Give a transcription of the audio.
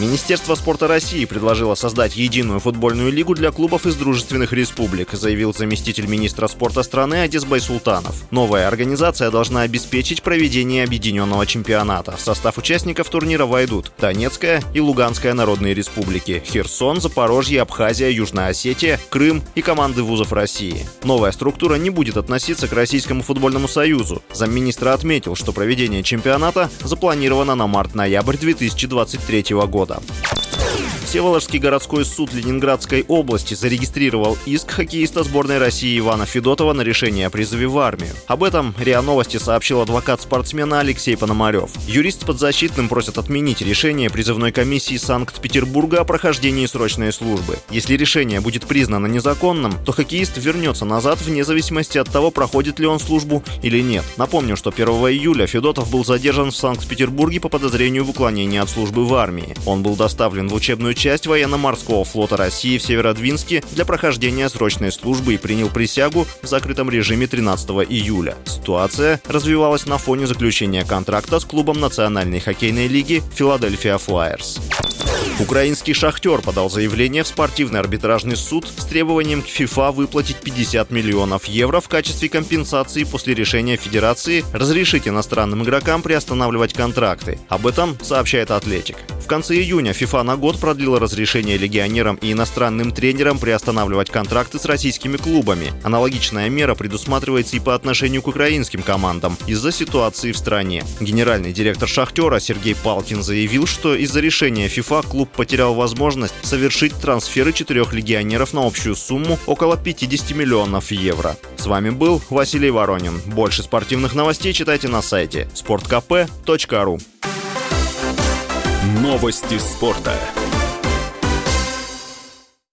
Министерство спорта России предложило создать единую футбольную лигу для клубов из дружественных республик, заявил заместитель министра спорта страны Адисбай Султанов. Новая организация должна обеспечить проведение объединенного чемпионата. В состав участников турнира войдут Донецкая и Луганская народные республики, Херсон, Запорожье, Абхазия, Южная Осетия, Крым и команды вузов России. Новая структура не будет относиться к Российскому футбольному союзу. Замминистра отметил, что проведение чемпионата запланировано на март-ноябрь 2023 года года. Всеволожский городской суд Ленинградской области зарегистрировал иск хоккеиста сборной России Ивана Федотова на решение о призыве в армию. Об этом РИА Новости сообщил адвокат спортсмена Алексей Пономарев. Юрист подзащитным просит отменить решение призывной комиссии Санкт-Петербурга о прохождении срочной службы. Если решение будет признано незаконным, то хоккеист вернется назад вне зависимости от того, проходит ли он службу или нет. Напомню, что 1 июля Федотов был задержан в Санкт-Петербурге по подозрению в уклонении от службы в армии. Он был доставлен в учебную часть военно-морского флота России в Северодвинске для прохождения срочной службы и принял присягу в закрытом режиме 13 июля. Ситуация развивалась на фоне заключения контракта с клубом Национальной хоккейной лиги «Филадельфия Флайерс». Украинский «Шахтер» подал заявление в спортивный арбитражный суд с требованием к ФИФА выплатить 50 миллионов евро в качестве компенсации после решения Федерации разрешить иностранным игрокам приостанавливать контракты. Об этом сообщает «Атлетик» конце июня ФИФА на год продлила разрешение легионерам и иностранным тренерам приостанавливать контракты с российскими клубами. Аналогичная мера предусматривается и по отношению к украинским командам из-за ситуации в стране. Генеральный директор «Шахтера» Сергей Палкин заявил, что из-за решения ФИФА клуб потерял возможность совершить трансферы четырех легионеров на общую сумму около 50 миллионов евро. С вами был Василий Воронин. Больше спортивных новостей читайте на сайте sportkp.ru Новости спорта.